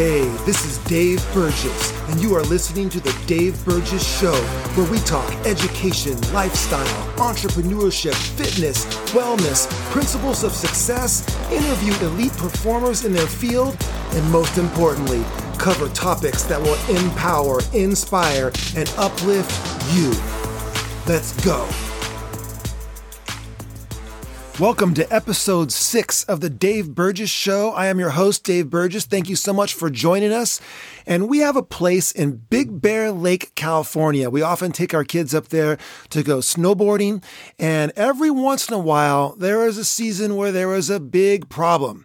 Hey, this is Dave Burgess, and you are listening to The Dave Burgess Show, where we talk education, lifestyle, entrepreneurship, fitness, wellness, principles of success, interview elite performers in their field, and most importantly, cover topics that will empower, inspire, and uplift you. Let's go. Welcome to episode six of the Dave Burgess Show. I am your host, Dave Burgess. Thank you so much for joining us. And we have a place in Big Bear Lake, California. We often take our kids up there to go snowboarding. And every once in a while, there is a season where there is a big problem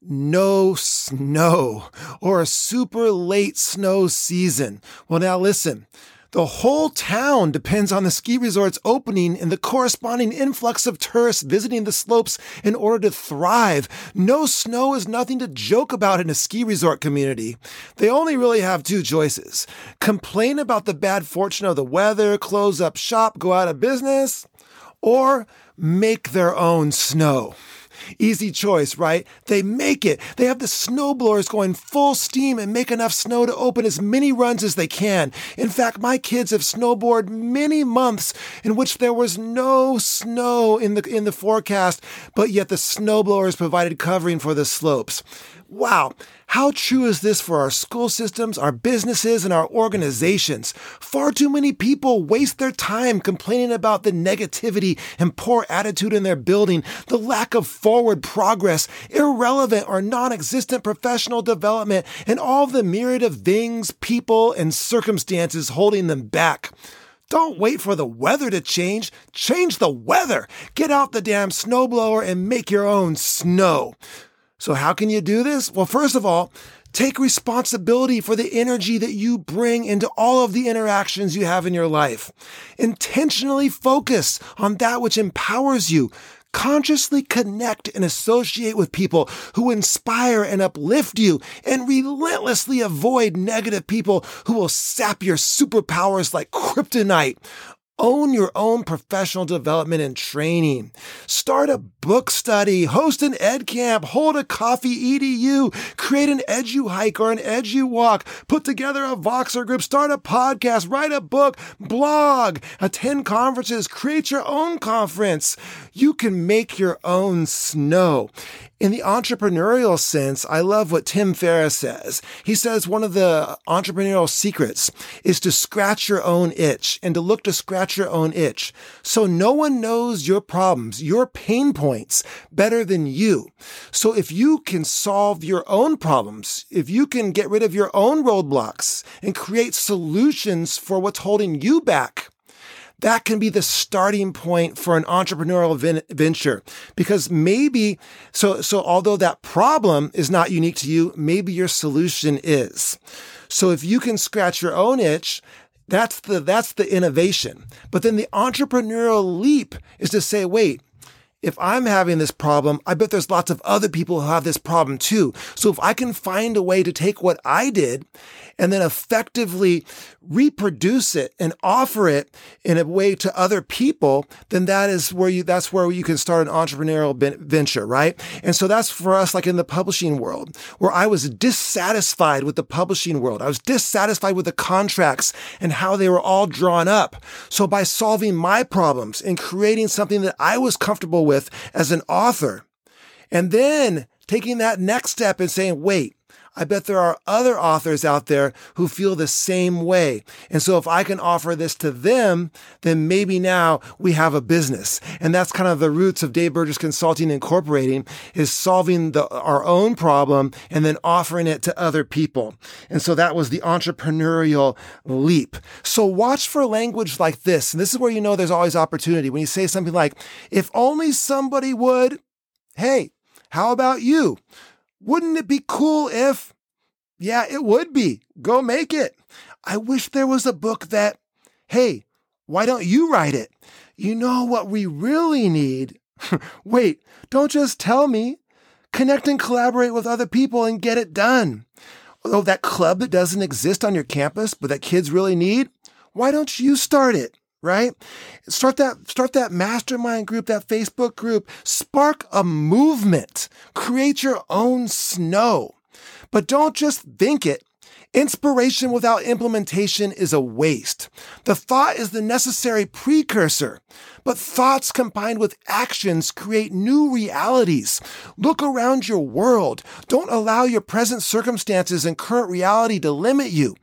no snow or a super late snow season. Well, now listen. The whole town depends on the ski resort's opening and the corresponding influx of tourists visiting the slopes in order to thrive. No snow is nothing to joke about in a ski resort community. They only really have two choices complain about the bad fortune of the weather, close up shop, go out of business, or make their own snow. Easy choice, right? They make it. They have the snowblowers going full steam and make enough snow to open as many runs as they can. In fact, my kids have snowboarded many months in which there was no snow in the in the forecast, but yet the snowblowers provided covering for the slopes. Wow, how true is this for our school systems, our businesses, and our organizations? Far too many people waste their time complaining about the negativity and poor attitude in their building, the lack of forward progress, irrelevant or non existent professional development, and all the myriad of things, people, and circumstances holding them back. Don't wait for the weather to change. Change the weather. Get out the damn snowblower and make your own snow. So, how can you do this? Well, first of all, take responsibility for the energy that you bring into all of the interactions you have in your life. Intentionally focus on that which empowers you. Consciously connect and associate with people who inspire and uplift you, and relentlessly avoid negative people who will sap your superpowers like kryptonite. Own your own professional development and training. Start a book study, host an ed camp, hold a coffee edu, create an edu hike or an edu walk, put together a Voxer group, start a podcast, write a book, blog, attend conferences, create your own conference. You can make your own snow. In the entrepreneurial sense, I love what Tim Ferriss says. He says one of the entrepreneurial secrets is to scratch your own itch and to look to scratch your own itch. So no one knows your problems, your pain points better than you. So if you can solve your own problems, if you can get rid of your own roadblocks and create solutions for what's holding you back, that can be the starting point for an entrepreneurial venture. Because maybe so so although that problem is not unique to you maybe your solution is. So if you can scratch your own itch that's the that's the innovation. But then the entrepreneurial leap is to say wait if I'm having this problem, I bet there's lots of other people who have this problem too. So if I can find a way to take what I did and then effectively reproduce it and offer it in a way to other people, then that is where you, that's where you can start an entrepreneurial venture, right? And so that's for us, like in the publishing world, where I was dissatisfied with the publishing world. I was dissatisfied with the contracts and how they were all drawn up. So by solving my problems and creating something that I was comfortable with as an author, and then taking that next step and saying, wait, I bet there are other authors out there who feel the same way. And so if I can offer this to them, then maybe now we have a business. And that's kind of the roots of Dave Burgess Consulting Incorporating is solving the, our own problem and then offering it to other people. And so that was the entrepreneurial leap. So watch for language like this. And this is where you know there's always opportunity. When you say something like, if only somebody would, hey, how about you? Wouldn't it be cool if? Yeah, it would be. Go make it. I wish there was a book that, hey, why don't you write it? You know what we really need? Wait, don't just tell me. Connect and collaborate with other people and get it done. Oh, that club that doesn't exist on your campus, but that kids really need? Why don't you start it? Right? Start that, start that mastermind group, that Facebook group, spark a movement, create your own snow. But don't just think it. Inspiration without implementation is a waste. The thought is the necessary precursor, but thoughts combined with actions create new realities. Look around your world. Don't allow your present circumstances and current reality to limit you.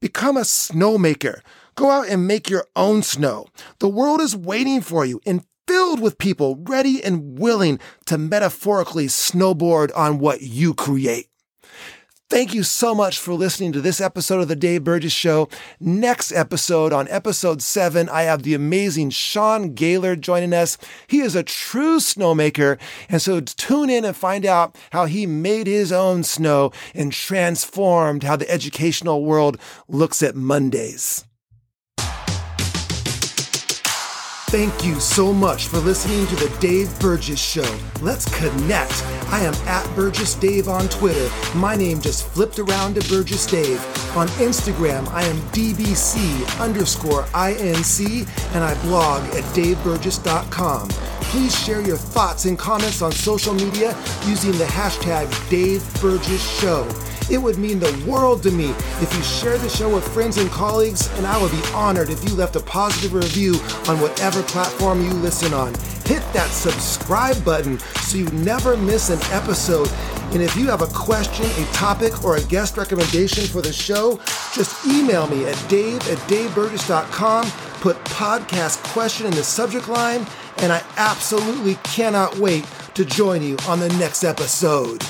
Become a snowmaker. Go out and make your own snow. The world is waiting for you and filled with people ready and willing to metaphorically snowboard on what you create. Thank you so much for listening to this episode of the Dave Burgess Show. Next episode, on episode seven, I have the amazing Sean Gaylord joining us. He is a true snowmaker. And so tune in and find out how he made his own snow and transformed how the educational world looks at Mondays. Thank you so much for listening to the Dave Burgess Show. Let's connect. I am at Burgess Dave on Twitter. My name just flipped around to Burgess Dave. On Instagram, I am DBC underscore INC, and I blog at daveburgess.com. Please share your thoughts and comments on social media using the hashtag Dave Burgess Show. It would mean the world to me if you share the show with friends and colleagues, and I would be honored if you left a positive review on whatever platform you listen on. Hit that subscribe button so you never miss an episode. And if you have a question, a topic, or a guest recommendation for the show, just email me at dave at daveburgess.com, put podcast question in the subject line, and I absolutely cannot wait to join you on the next episode.